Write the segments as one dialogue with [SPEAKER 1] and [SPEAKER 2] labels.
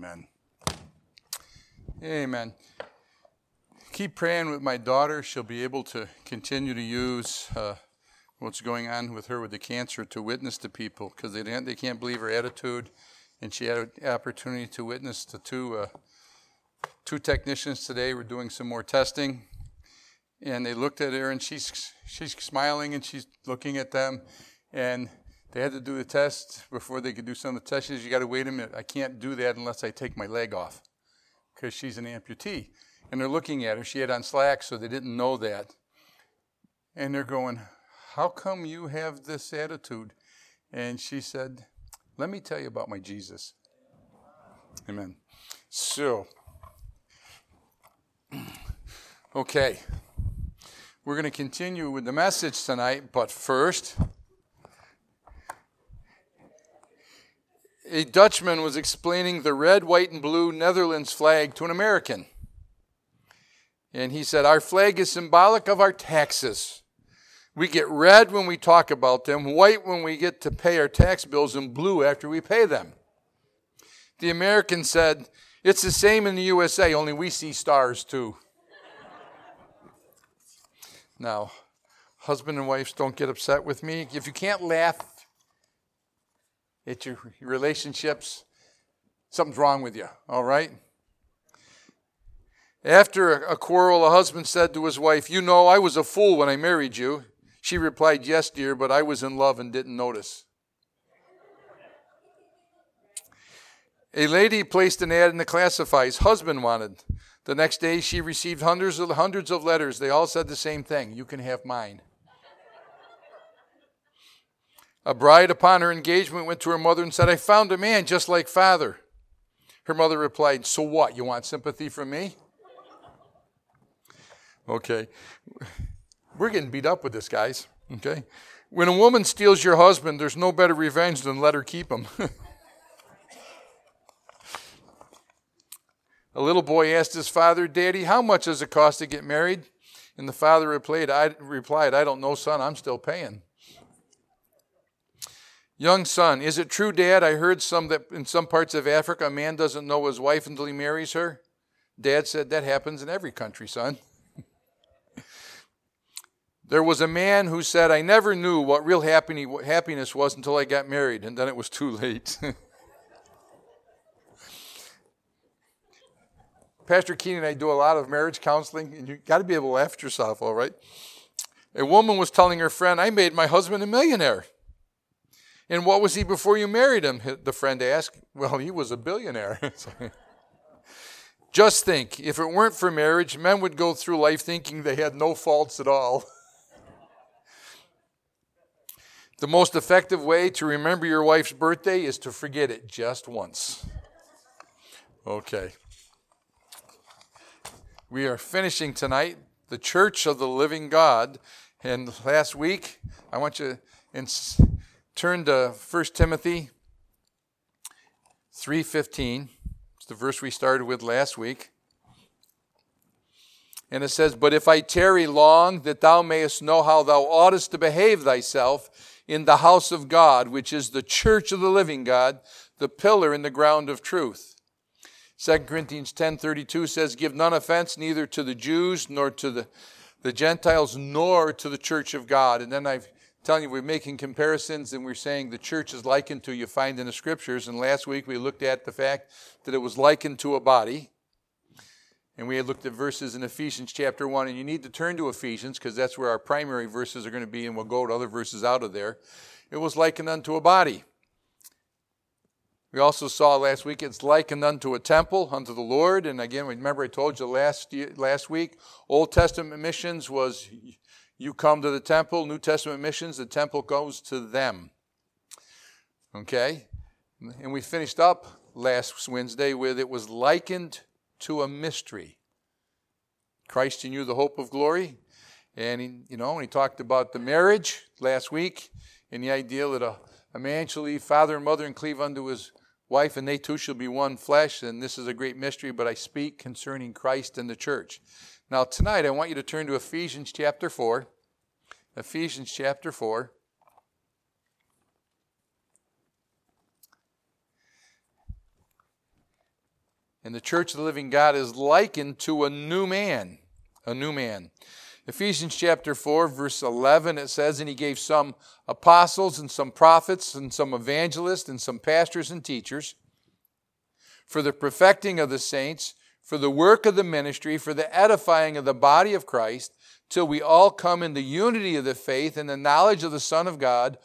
[SPEAKER 1] Amen. Amen. Keep praying with my daughter. She'll be able to continue to use uh, what's going on with her with the cancer to witness to people because they, they can't believe her attitude. And she had an opportunity to witness to two, uh, two technicians today. We're doing some more testing. And they looked at her and she's, she's smiling and she's looking at them. And they had to do the test before they could do some of the tests. She says, You got to wait a minute. I can't do that unless I take my leg off because she's an amputee. And they're looking at her. She had on slacks, so they didn't know that. And they're going, How come you have this attitude? And she said, Let me tell you about my Jesus. Amen. So, okay. We're going to continue with the message tonight, but first, a Dutchman was explaining the red, white, and blue Netherlands flag to an American. And he said, Our flag is symbolic of our taxes. We get red when we talk about them, white when we get to pay our tax bills, and blue after we pay them. The American said, It's the same in the USA, only we see stars too. now, husband and wives, don't get upset with me. If you can't laugh at your relationships, something's wrong with you, all right? After a quarrel, a husband said to his wife, You know, I was a fool when I married you. She replied, Yes, dear, but I was in love and didn't notice. A lady placed an ad in the classifieds, husband wanted. The next day, she received hundreds of, hundreds of letters. They all said the same thing You can have mine. A bride, upon her engagement, went to her mother and said, I found a man just like father. Her mother replied, So what? You want sympathy from me? Okay. We're getting beat up with this, guys. Okay. When a woman steals your husband, there's no better revenge than let her keep him. a little boy asked his father, Daddy, how much does it cost to get married? And the father replied, I, replied, I don't know, son, I'm still paying. Young son, is it true, Dad? I heard some that in some parts of Africa a man doesn't know his wife until he marries her. Dad said that happens in every country, son. there was a man who said, I never knew what real happiness was until I got married, and then it was too late. Pastor Keenan and I do a lot of marriage counseling, and you got to be able to laugh at yourself, all right? A woman was telling her friend, I made my husband a millionaire. And what was he before you married him? The friend asked. Well, he was a billionaire. Just think if it weren't for marriage, men would go through life thinking they had no faults at all. the most effective way to remember your wife's birthday is to forget it just once. Okay. We are finishing tonight the Church of the Living God. And last week, I want you, in Turn to 1 Timothy 3:15. It's the verse we started with last week. And it says, But if I tarry long, that thou mayest know how thou oughtest to behave thyself in the house of God, which is the church of the living God, the pillar in the ground of truth. 2 Corinthians 10:32 says, Give none offense neither to the Jews, nor to the, the Gentiles, nor to the church of God. And then I've telling you, we're making comparisons and we're saying the church is likened to you find in the scriptures. And last week we looked at the fact that it was likened to a body. And we had looked at verses in Ephesians chapter 1. And you need to turn to Ephesians because that's where our primary verses are going to be, and we'll go to other verses out of there. It was likened unto a body. We also saw last week it's likened unto a temple, unto the Lord. And again, remember I told you last, last week, Old Testament missions was you come to the temple, New Testament missions, the temple goes to them. Okay? And we finished up last Wednesday with it was likened to a mystery. Christ in you, the hope of glory. And, he, you know, when he talked about the marriage last week and the idea that a, a man shall leave father and mother and cleave unto his wife, and they two shall be one flesh. And this is a great mystery, but I speak concerning Christ and the church. Now, tonight, I want you to turn to Ephesians chapter 4. Ephesians chapter 4. And the church of the living God is likened to a new man. A new man. Ephesians chapter 4, verse 11, it says, And he gave some apostles and some prophets and some evangelists and some pastors and teachers for the perfecting of the saints, for the work of the ministry, for the edifying of the body of Christ, till we all come in the unity of the faith and the knowledge of the Son of God,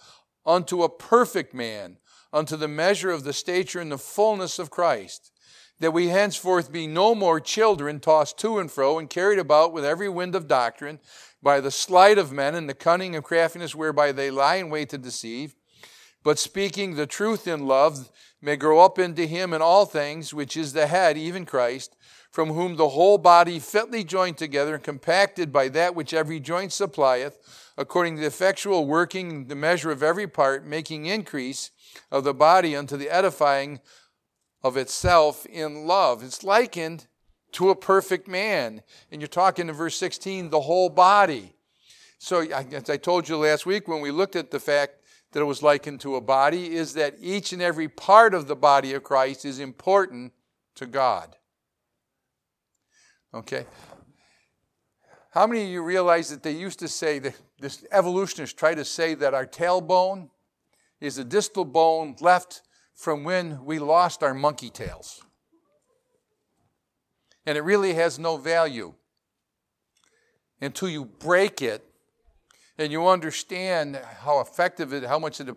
[SPEAKER 1] unto a perfect man, unto the measure of the stature and the fullness of Christ that we henceforth be no more children tossed to and fro and carried about with every wind of doctrine by the sleight of men and the cunning of craftiness whereby they lie in wait to deceive, but speaking the truth in love may grow up into him in all things, which is the head, even Christ, from whom the whole body fitly joined together and compacted by that which every joint supplieth, according to the effectual working the measure of every part, making increase of the body unto the edifying of itself in love. It's likened to a perfect man. And you're talking in verse 16, the whole body. So, as I told you last week when we looked at the fact that it was likened to a body, is that each and every part of the body of Christ is important to God. Okay? How many of you realize that they used to say that this evolutionists try to say that our tailbone is a distal bone left from when we lost our monkey tails. And it really has no value until you break it and you understand how effective it, how much it,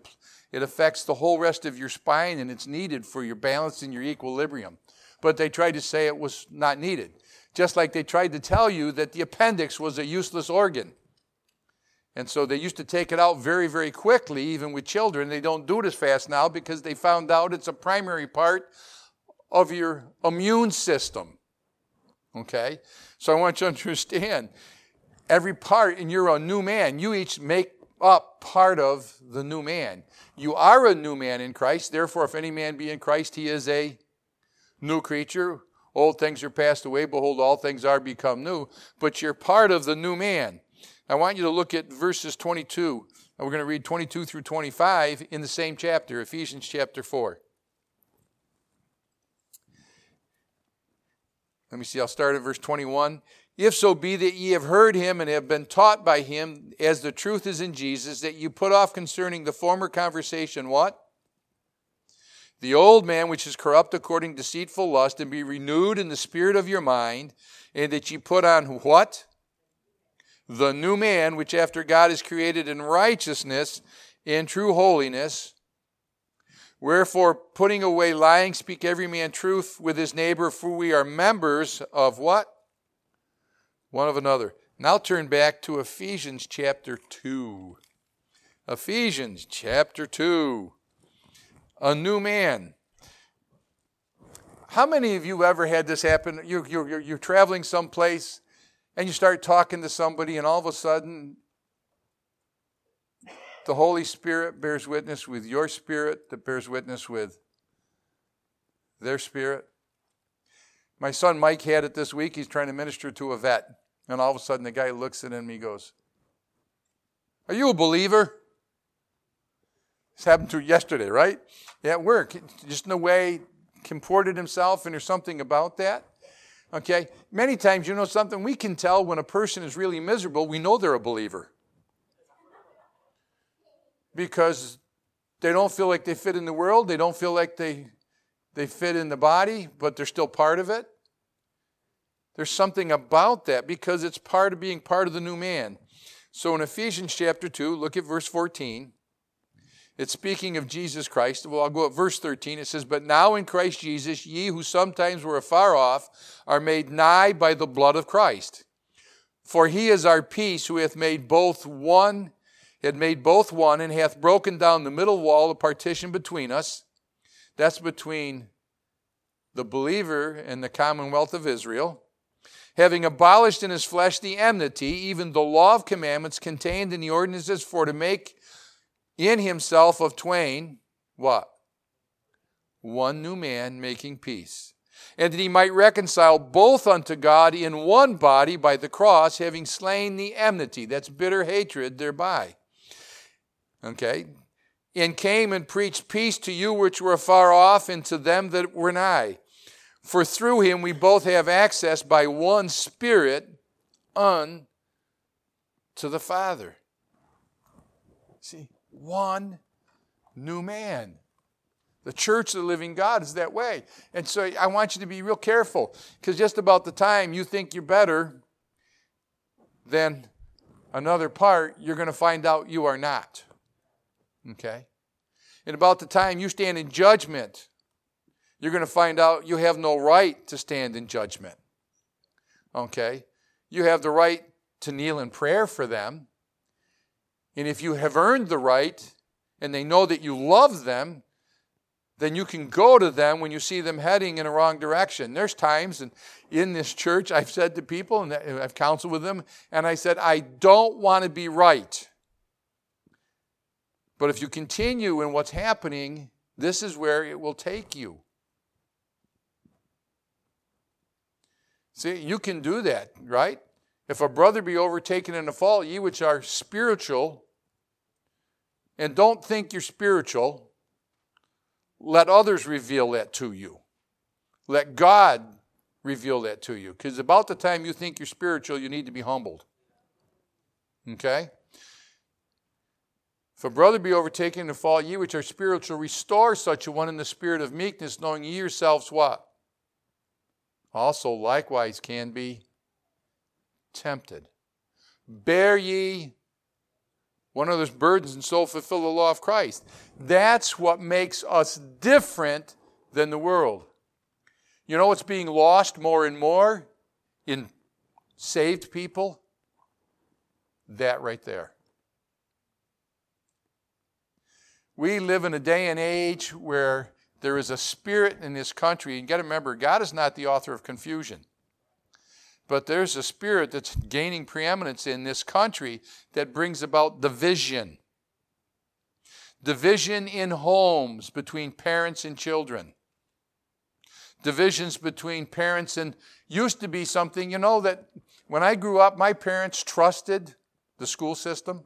[SPEAKER 1] it affects the whole rest of your spine and it's needed for your balance and your equilibrium. But they tried to say it was not needed. Just like they tried to tell you that the appendix was a useless organ. And so they used to take it out very, very quickly, even with children. They don't do it as fast now because they found out it's a primary part of your immune system. Okay? So I want you to understand every part, and you're a new man. You each make up part of the new man. You are a new man in Christ. Therefore, if any man be in Christ, he is a new creature. Old things are passed away. Behold, all things are become new. But you're part of the new man. I want you to look at verses 22. We're going to read 22 through 25 in the same chapter, Ephesians chapter 4. Let me see, I'll start at verse 21. If so be that ye have heard him and have been taught by him, as the truth is in Jesus, that you put off concerning the former conversation what? The old man which is corrupt according to deceitful lust, and be renewed in the spirit of your mind, and that ye put on what? the new man, which after God is created in righteousness in true holiness. Wherefore, putting away lying, speak every man truth with his neighbor, for we are members of what? One of another. Now turn back to Ephesians chapter 2. Ephesians chapter 2. A new man. How many of you ever had this happen? You, you're, you're traveling someplace and you start talking to somebody, and all of a sudden, the Holy Spirit bears witness with your spirit that bears witness with their spirit. My son Mike had it this week. He's trying to minister to a vet. And all of a sudden, the guy looks at him and he goes, Are you a believer? This happened to yesterday, right? At work. Just in a way, comported himself, and there's something about that. Okay? Many times, you know something, we can tell when a person is really miserable, we know they're a believer. Because they don't feel like they fit in the world, they don't feel like they, they fit in the body, but they're still part of it. There's something about that because it's part of being part of the new man. So in Ephesians chapter 2, look at verse 14. It's speaking of Jesus Christ. Well, I'll go at verse 13. It says, But now in Christ Jesus, ye who sometimes were afar off are made nigh by the blood of Christ. For he is our peace, who hath made both one, had made both one, and hath broken down the middle wall, the partition between us. That's between the believer and the commonwealth of Israel. Having abolished in his flesh the enmity, even the law of commandments contained in the ordinances, for to make in himself of twain, what? One new man making peace. And that he might reconcile both unto God in one body by the cross, having slain the enmity, that's bitter hatred thereby. Okay? And came and preached peace to you which were afar off, and to them that were nigh. For through him we both have access by one Spirit unto the Father. See, one new man. The church of the living God is that way. And so I want you to be real careful because just about the time you think you're better than another part, you're going to find out you are not. Okay? And about the time you stand in judgment, you're going to find out you have no right to stand in judgment. Okay? You have the right to kneel in prayer for them. And if you have earned the right and they know that you love them, then you can go to them when you see them heading in a wrong direction. There's times and in this church I've said to people and I've counseled with them, and I said, I don't want to be right. But if you continue in what's happening, this is where it will take you. See, you can do that, right? If a brother be overtaken in a fault, ye which are spiritual, and don't think you're spiritual, let others reveal that to you. Let God reveal that to you. Because about the time you think you're spiritual, you need to be humbled. Okay? If a brother be overtaken in a fault, ye which are spiritual, restore such a one in the spirit of meekness, knowing ye yourselves what? Also likewise can be tempted. Bear ye one of those burdens and so fulfill the law of Christ. That's what makes us different than the world. You know what's being lost more and more in saved people? That right there. We live in a day and age where there is a spirit in this country, and you got to remember, God is not the author of confusion. But there's a spirit that's gaining preeminence in this country that brings about division. Division in homes between parents and children. Divisions between parents and used to be something, you know, that when I grew up, my parents trusted the school system.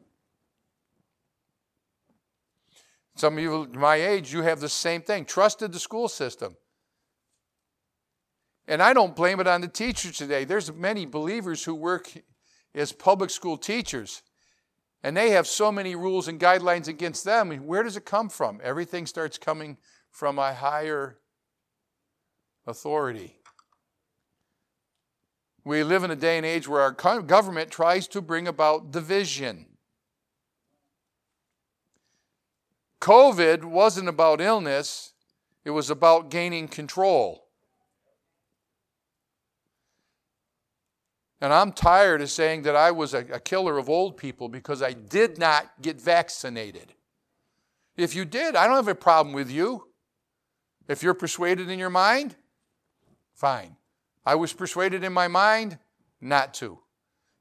[SPEAKER 1] Some of you my age, you have the same thing. Trusted the school system. And I don't blame it on the teachers today. There's many believers who work as public school teachers, and they have so many rules and guidelines against them. Where does it come from? Everything starts coming from a higher authority. We live in a day and age where our government tries to bring about division. COVID wasn't about illness, it was about gaining control. And I'm tired of saying that I was a, a, killer of old people because I did not get vaccinated. If you did, I don't have a problem with you. If you're persuaded in your mind, fine. I was persuaded in my mind not to.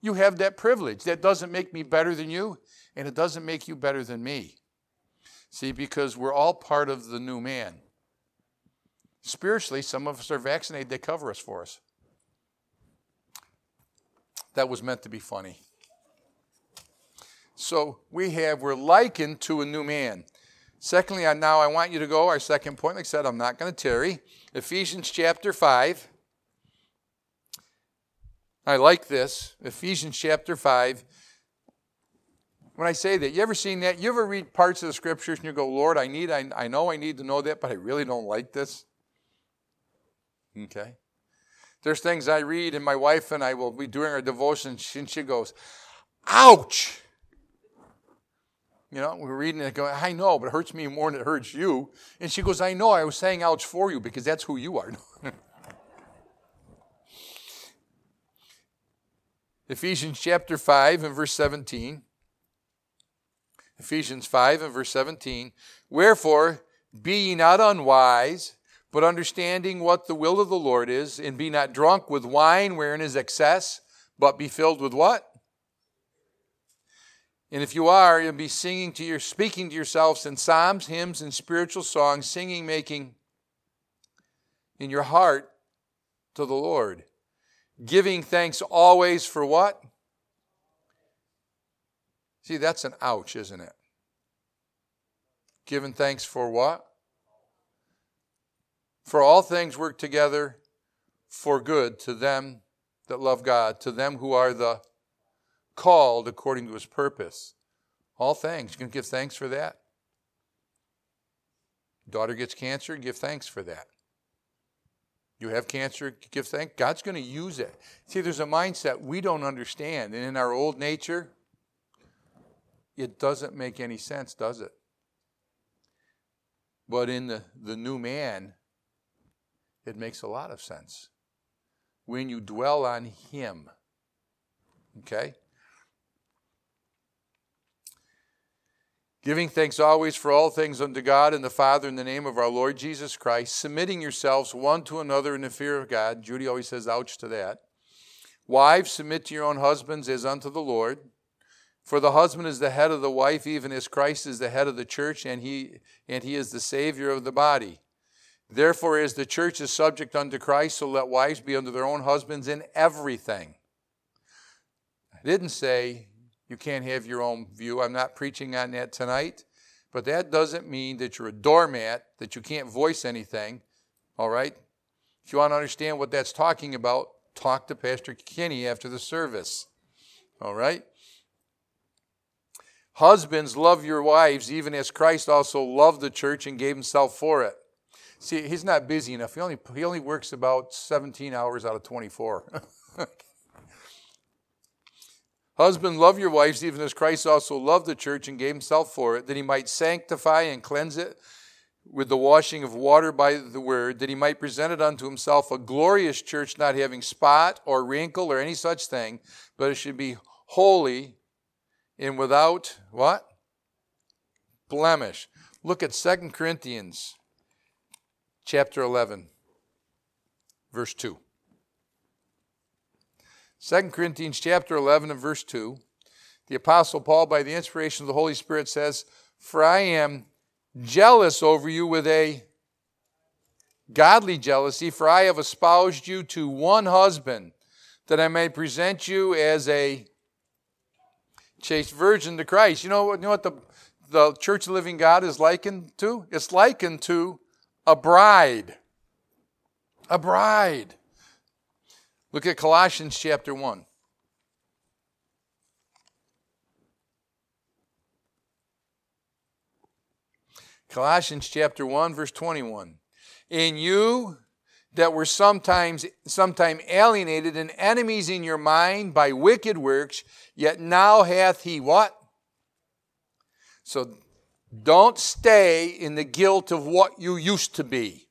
[SPEAKER 1] You have that privilege. That doesn't make me better than you, and it doesn't make you better than me. See, because we're all part of the new man. Spiritually, some of us are vaccinated, they cover us for us that was meant to be funny. So we have, we're likened to a new man. Secondly, now I want you to go, our second point, like I said, I'm not going to tarry. Ephesians chapter 5. I like this. Ephesians chapter 5. When I say that, you ever seen that? You ever read parts of the scriptures and you go, Lord, I need, I, I know I need to know that, but I really don't like this? Okay. There's things I read, and my wife and I will be doing our devotion, and she goes, Ouch! You know, we're reading it going, I know, but it hurts me more than it hurts you. And she goes, I know, I was saying ouch for you because that's who you are. Ephesians chapter 5 and verse 17. Ephesians 5 and verse 17. Wherefore, be ye not unwise, but understanding what the will of the Lord is, and be not drunk with wine wherein is excess, but be filled with what? And if you are, you'll be singing to your speaking to yourselves in psalms, hymns, and spiritual songs, singing, making in your heart to the Lord. Giving thanks always for what? See, that's an ouch, isn't it? Giving thanks for what? For all things work together for good to them that love God, to them who are the called according to his purpose. All things. You can give thanks for that. Daughter gets cancer, give thanks for that. You have cancer, give thanks. God's going to use it. See, there's a mindset we don't understand. And in our old nature, it doesn't make any sense, does it? But in the, the new man, it makes a lot of sense. When you dwell on Him, okay? Giving thanks always for all things unto God and the Father in the name of our Lord Jesus Christ, submitting yourselves one to another in the fear of God. Judy always says, ouch to that. Wives, submit to your own husbands as unto the Lord. For the husband is the head of the wife, even as Christ is the head of the church, and he, and he is the Savior of the body. Therefore, as the church is subject unto Christ, so let wives be under their own husbands in everything. I didn't say you can't have your own view. I'm not preaching on that tonight. But that doesn't mean that you're a doormat, that you can't voice anything. All right? If you want to understand what that's talking about, talk to Pastor Kinney after the service. All right? Husbands, love your wives, even as Christ also loved the church and gave himself for it. See, he's not busy enough. He only, he only works about 17 hours out of 24. Husband, love your wives even as Christ also loved the church and gave himself for it, that he might sanctify and cleanse it with the washing of water by the word, that he might present it unto himself a glorious church, not having spot or wrinkle or any such thing, but it should be holy and without what? Blemish. Look at Second Corinthians chapter 11, verse 2. 2 Corinthians chapter 11 and verse 2, the Apostle Paul, by the inspiration of the Holy Spirit, says, For I am jealous over you with a godly jealousy, for I have espoused you to one husband, that I may present you as a chaste virgin to Christ. You know, you know what the, the church living God is likened to? It's likened to a bride. A bride. Look at Colossians chapter 1. Colossians chapter 1 verse 21. In you that were sometimes sometime alienated and enemies in your mind by wicked works, yet now hath he what? So don't stay in the guilt of what you used to be.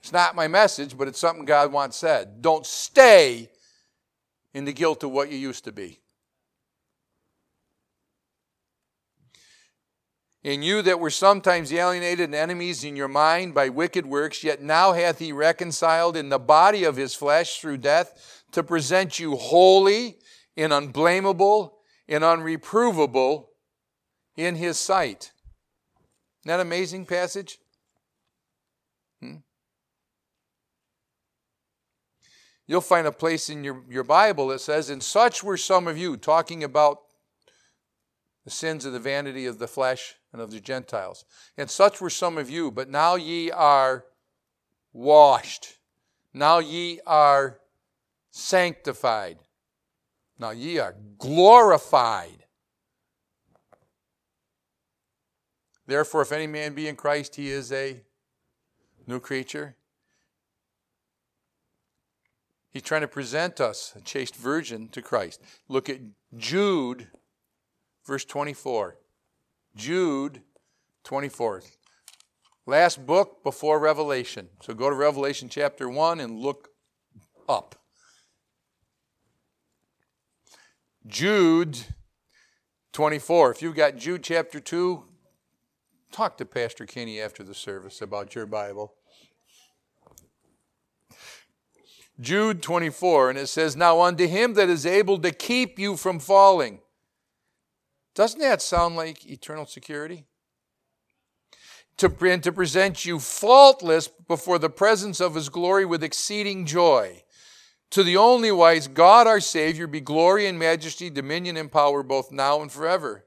[SPEAKER 1] It's not my message, but it's something God once said. Don't stay in the guilt of what you used to be. In you that were sometimes alienated and enemies in your mind by wicked works, yet now hath he reconciled in the body of his flesh through death to present you holy and unblameable and unreprovable in his sight. Isn't that amazing passage? Hmm? you'll find a place in your, your Bible that says, And such were some of you, talking about the sins of the vanity of the flesh and of the Gentiles. And such were some of you, but now ye are washed. Now ye are sanctified. Now ye are glorified. Therefore, if any man be in Christ, he is a new creature. He's trying to present us, a chaste virgin, to Christ. Look at Jude, verse 24. Jude 24. Last book before Revelation. So go to Revelation chapter 1 and look up. Jude 24. If you've got Jude chapter 2, talk to Pastor Kenny after the service about your Bible. Jude 24, and it says, Now unto him that is able to keep you from falling. Doesn't that sound like eternal security? To, and to present you faultless before the presence of his glory with exceeding joy. To the only wise God our Savior be glory and majesty, dominion and power both now and forever.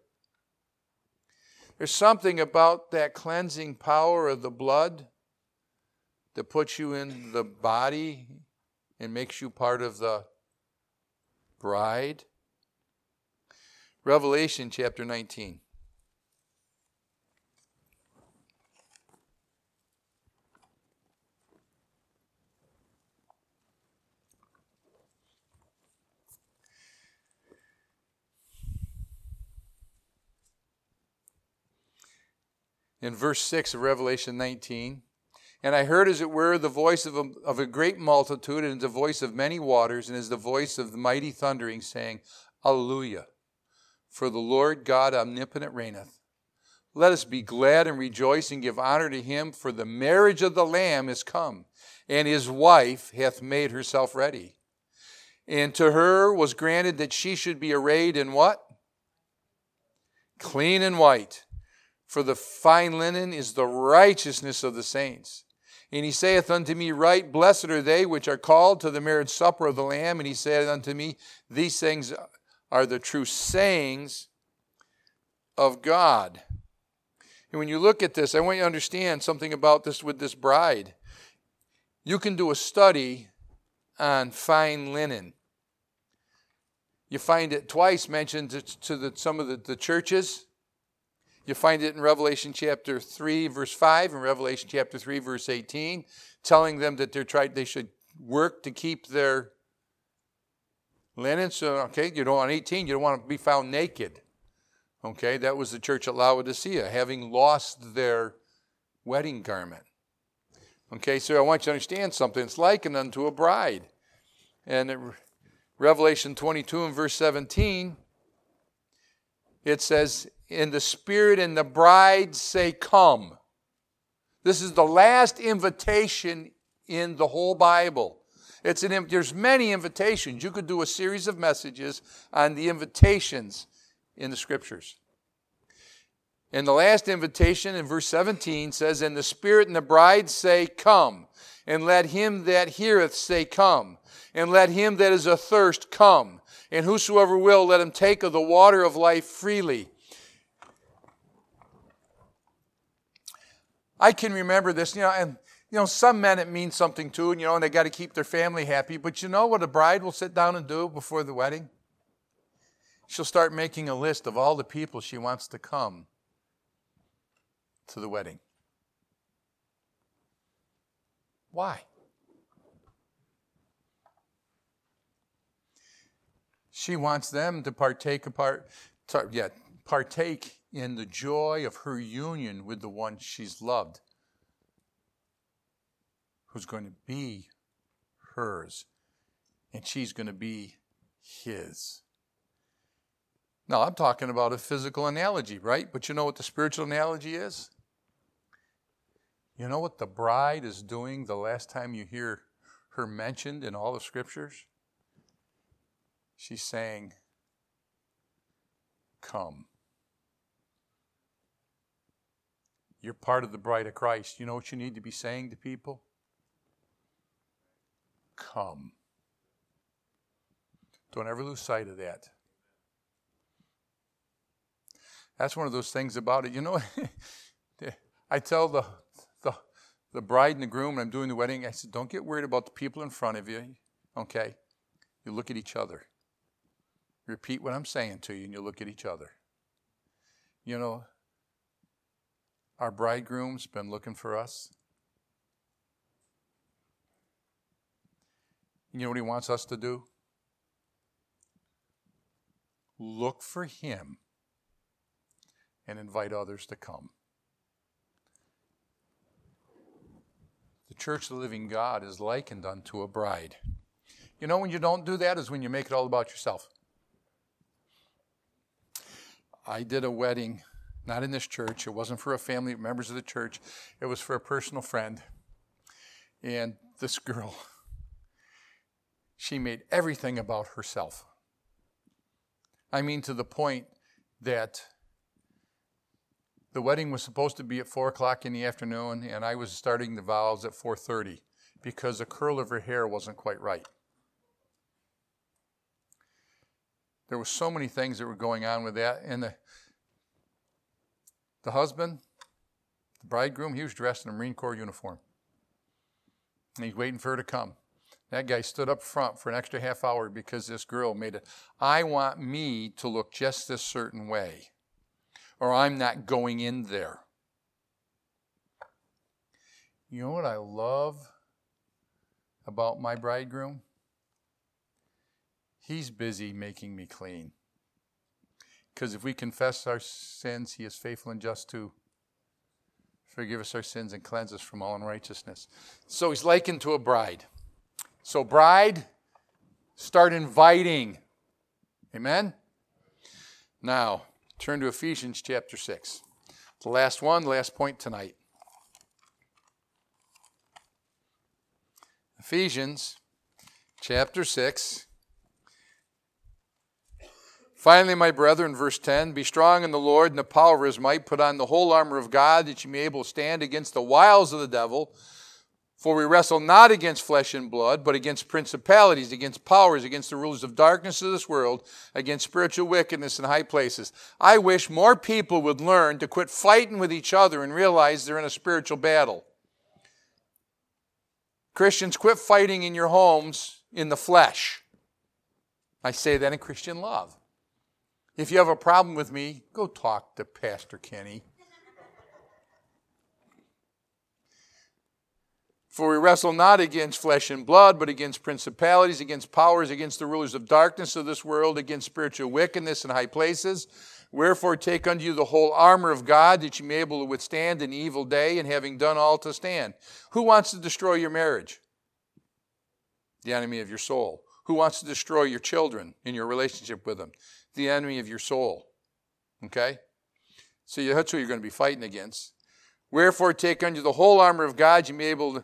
[SPEAKER 1] There's something about that cleansing power of the blood that puts you in the body and makes you part of the bride? Revelation chapter 19. In verse 6 of Revelation 19. And I heard, as it were, the voice of a, of a great multitude, and the voice of many waters, and as the voice of the mighty thundering, saying, Alleluia! For the Lord God omnipotent reigneth. Let us be glad and rejoice and give honor to him, for the marriage of the Lamb is come, and his wife hath made herself ready. And to her was granted that she should be arrayed in what? Clean and white for the fine linen is the righteousness of the saints. And he saith unto me, Write, blessed are they which are called to the marriage supper of the Lamb. And he saith unto me, These things are the true sayings of God. And when you look at this, I want you to understand something about this with this bride. You can do a study on fine linen. You find it twice mentioned to, the, some of the, the churches you find it in Revelation chapter 3, verse 5, and Revelation chapter 3, verse 18, telling them that they're tried, they should work to keep their linen. So, okay, you don't want 18, you don't want to be found naked. Okay, that was the church at Laodicea, having lost their wedding garment. Okay, so I want you to understand something. It's likened unto a bride. And Revelation 22 and verse 17, it says, in the Spirit and the bride say, Come. This is the last invitation in the whole Bible. It's an, there's many invitations. You could do a series of messages on the invitations in the scriptures. And the last invitation in verse 17 says, And the Spirit and the bride say, Come. And let him that heareth say, Come. And let him that is athirst come. And whosoever will, let him take of the water of life freely. I can remember this, you know, and you know, some men it means something to, and you know, and they got to keep their family happy. But you know what a bride will sit down and do before the wedding? She'll start making a list of all the people she wants to come to the wedding. Why? She wants them to partake apart, yeah, partake in the joy of her union with the one she's loved, who's going to be hers, and she's going to be his. Now, I'm talking about a physical analogy, right? But you know what the spiritual analogy is? You know what the bride is doing the last time you hear her mentioned in all the scriptures? She's saying, Come. You're part of the bride of Christ. You know what you need to be saying to people? Come. Don't ever lose sight of that. That's one of those things about it. You know, I tell the, the, the bride and the groom, when I'm doing the wedding, I said, don't get worried about the people in front of you. Okay? You look at each other. Repeat what I'm saying to you, and you look at each other. You know, our bridegroom's been looking for us. You know what he wants us to do? Look for him and invite others to come. The church of the living God is likened unto a bride. You know, when you don't do that, is when you make it all about yourself. I did a wedding not in this church. It wasn't for a family, members of the church. It was for a personal friend. And this girl, she made everything about herself. I mean, to the point that the wedding was supposed to be at four o'clock in the afternoon, and I was starting the vows at four thirty because the curl of her hair wasn't quite right. There were so many things that were going on with that, and the the husband, the bridegroom, he was dressed in a Marine Corps uniform. And he's waiting for her to come. That guy stood up front for an extra half hour because this girl made it. I want me to look just this certain way, or I'm not going in there. You know what I love about my bridegroom? He's busy making me clean. Because if we confess our sins, he is faithful and just to forgive us our sins and cleanse us from all unrighteousness. So he's likened to a bride. So, bride, start inviting. Amen? Now, turn to Ephesians chapter 6. The last one, last point tonight. Ephesians chapter 6. Finally, my brethren, verse 10 Be strong in the Lord and the power of his might. Put on the whole armor of God that you may be able to stand against the wiles of the devil. For we wrestle not against flesh and blood, but against principalities, against powers, against the rulers of darkness of this world, against spiritual wickedness in high places. I wish more people would learn to quit fighting with each other and realize they're in a spiritual battle. Christians, quit fighting in your homes in the flesh. I say that in Christian love. If you have a problem with me, go talk to Pastor Kenny. For we wrestle not against flesh and blood, but against principalities, against powers, against the rulers of darkness of this world, against spiritual wickedness in high places. Wherefore take unto you the whole armor of God, that you may be able to withstand an evil day, and having done all to stand. Who wants to destroy your marriage? The enemy of your soul. Who wants to destroy your children in your relationship with them? The enemy of your soul. Okay? So that's who you're going to be fighting against. Wherefore take unto the whole armor of God, you may be able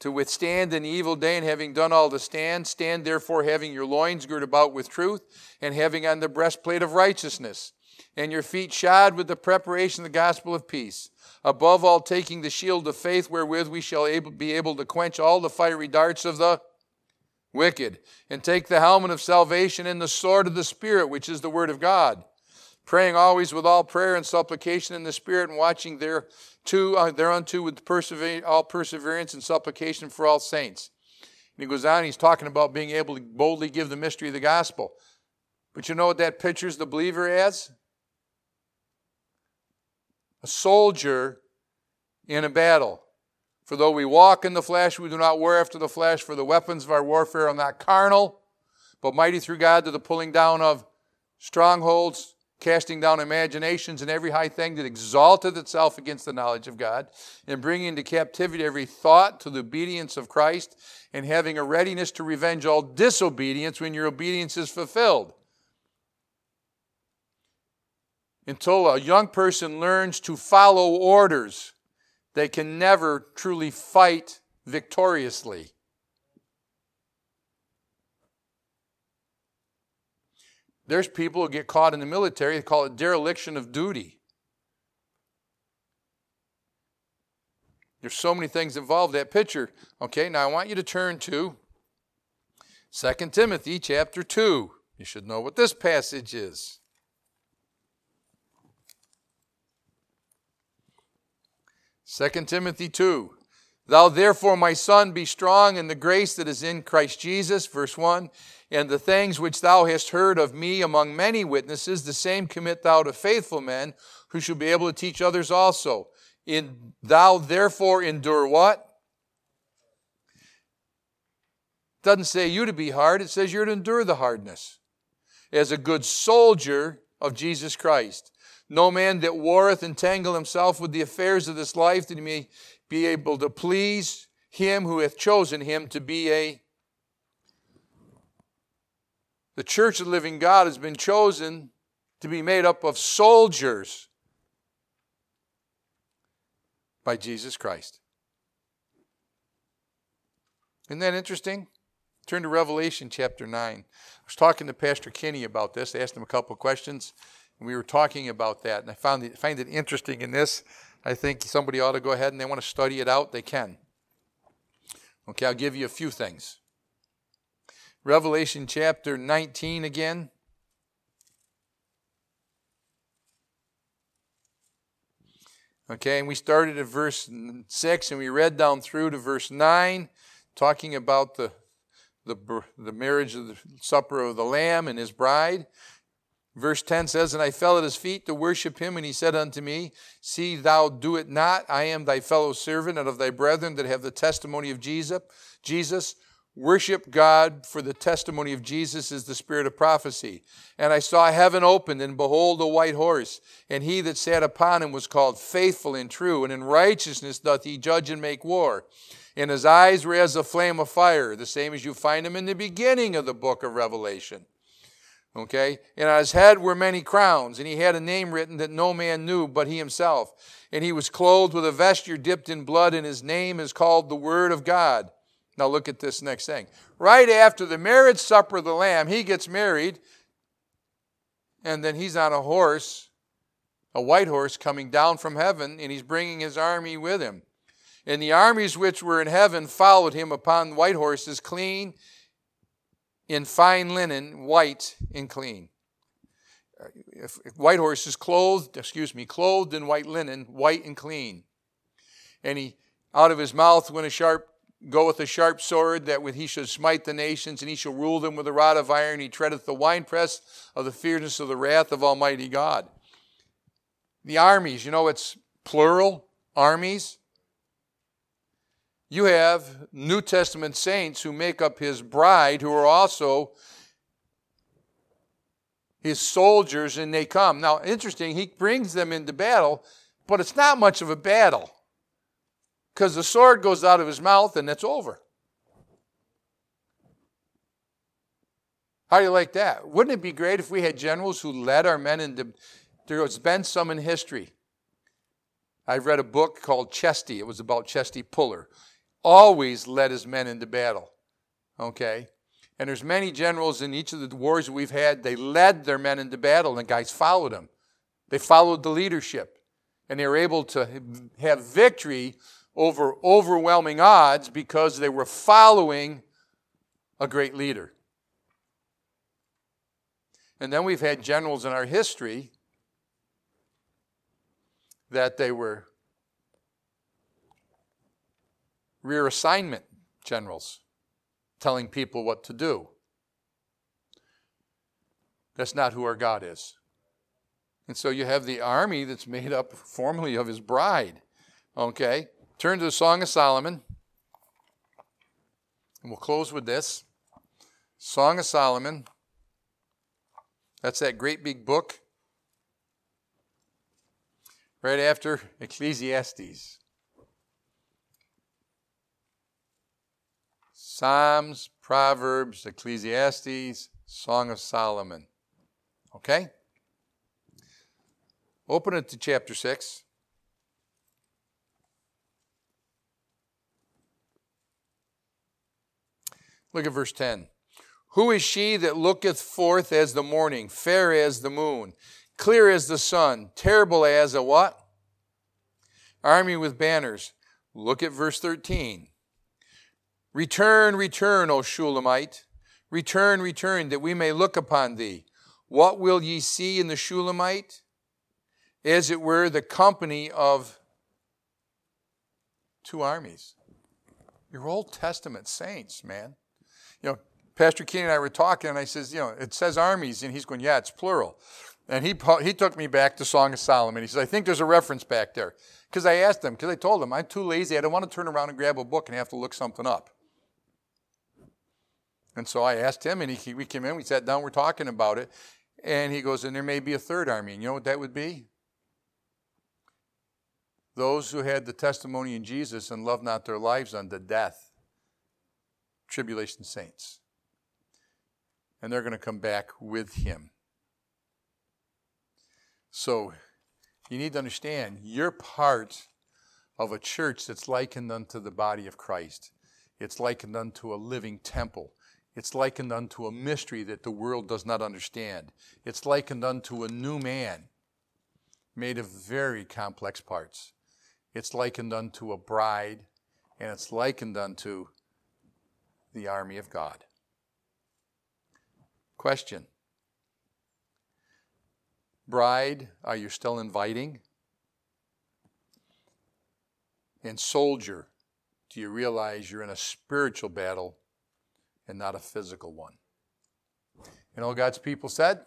[SPEAKER 1] to withstand an evil day, and having done all to stand, stand therefore having your loins girt about with truth, and having on the breastplate of righteousness, and your feet shod with the preparation of the gospel of peace. Above all, taking the shield of faith, wherewith we shall able, be able to quench all the fiery darts of the wicked, and take the helmet of salvation and the sword of the Spirit, which is the word of God praying always with all prayer and supplication in the Spirit, and watching thereto, uh, thereunto with persever- all perseverance and supplication for all saints. And he goes on, he's talking about being able to boldly give the mystery of the gospel. But you know what that pictures the believer as? A soldier in a battle. For though we walk in the flesh, we do not war after the flesh, for the weapons of our warfare are not carnal, but mighty through God to the pulling down of strongholds, casting down imaginations and every high thing that exalteth itself against the knowledge of God, and bringing into captivity every thought to the obedience of Christ, and having a readiness to revenge all disobedience when your obedience is fulfilled. Until a young person learns to follow orders, they can never truly fight victoriously. There's people who get caught in the military, they call it dereliction of duty. There's so many things involved that picture. Okay, now I want you to turn to 2 Timothy chapter 2. You should know what this passage is. Second Timothy 2. Thou therefore, my son, be strong in the grace that is in Christ Jesus, verse 1, and the things which thou hast heard of me among many witnesses, the same commit thou to faithful men who shall be able to teach others also. In, thou therefore endure what? doesn't say you to be hard, it says you're to endure the hardness. As a good soldier of Jesus Christ. No man that warreth entangle himself with the affairs of this life, that he may be able to please him who hath chosen him to be a the church of the living God has been chosen to be made up of soldiers by Jesus Christ. Isn't that interesting? Turn to Revelation chapter 9. I was talking to Pastor Kinney about this. I asked him a couple of questions, and we were talking about that. And I found it, find it interesting in this. I think somebody ought to go ahead and they want to study it out, they can. Okay, I'll give you a few things. Revelation chapter 19 again. Okay, and we started at verse 6 and we read down through to verse 9. talking about the, the, the marriage of the supper of the Lamb and his bride. Verse 10 says, And I fell at his feet to worship him, and he said unto me, See thou do it not. I am thy fellow servant and of thy brethren that have the testimony of Jesus. Jesus, worship God, for the testimony of Jesus is the spirit of prophecy. And I saw heaven opened, and behold, a white horse. And he that sat upon him was called faithful and true, and in righteousness doth he judge and make war. And his eyes were as a flame of fire, the same as you find him in the beginning of the book of Revelation. Okay? And on his head were many crowns, and he had a name written that no man knew but he himself. And he was clothed with a vesture dipped in blood, and his name is called the Word of God. Now look at this next thing. Right after the marriage supper of the Lamb, he gets married, and then he's on a horse, a white horse, coming down from heaven, and he's bringing his army with him. And the armies which were in heaven followed him upon white horses, clean in fine linen, white and clean. If white horses clothed, excuse me, clothed in white linen, white and clean. And he out of his mouth went a sharp goeth a sharp sword, that with he shall smite the nations, and he shall rule them with a rod of iron. He treadeth the winepress of the fierceness of the wrath of Almighty God. The armies, you know, it's plural armies. You have New Testament saints who make up his bride, who are also his soldiers, and they come. Now, interesting, he brings them into battle, but it's not much of a battle because the sword goes out of his mouth and it's over. How do you like that? Wouldn't it be great if we had generals who led our men into. There's been some in history. I read a book called Chesty. It was about Chesty Puller always led his men into battle. Okay? And there's many generals in each of the wars we've had, they led their men into battle, and the guys followed them. They followed the leadership. And they were able to have victory over overwhelming odds because they were following a great leader. And then we've had generals in our history that they were rear assignment generals telling people what to do. That's not who our God is. And so you have the army that's made up formally of his bride. Okay? Turn to the Song of Solomon. And we'll close with this Song of Solomon. That's that great big book. Right after Ecclesiastes. Psalms, Proverbs, Ecclesiastes, Song of Solomon. Okay? Open it to chapter 6. Look at verse 10. Who is she that looketh forth as the morning, fair as the moon, clear as the sun, terrible as a what? Army with banners. Look at verse 13. Return, return, O Shulamite. Return, return, that we may look upon thee. What will ye see in the Shulamite? As it were, the company of two armies. Your Old Testament saints, man. You know, Pastor Keenan and I were talking, and I says, you know, it says armies, and he's going, yeah, it's plural. And he, he took me back to Song of Solomon. He says, I think there's a reference back there. Because I asked him, because I told him, I'm too lazy. I don't want to turn around and grab a book and have to look something up. And so I asked him, and he, we came in, we sat down, we're talking about it. And he goes, and there may be a third army. And you know what that would be? Those who had the testimony in Jesus and loved not their lives unto death. Tribulation saints. And they're going to come back with him. So you need to understand you're part of a church that's likened unto the body of Christ. It's likened unto a living temple. It's likened unto a mystery that the world does not understand. It's likened unto a new man made of very complex parts. It's likened unto a bride, and it's likened unto the army of God. Question Bride, are you still inviting? And soldier, do you realize you're in a spiritual battle and not a physical one. And all God's people said,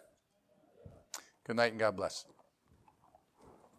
[SPEAKER 1] Good night and God bless.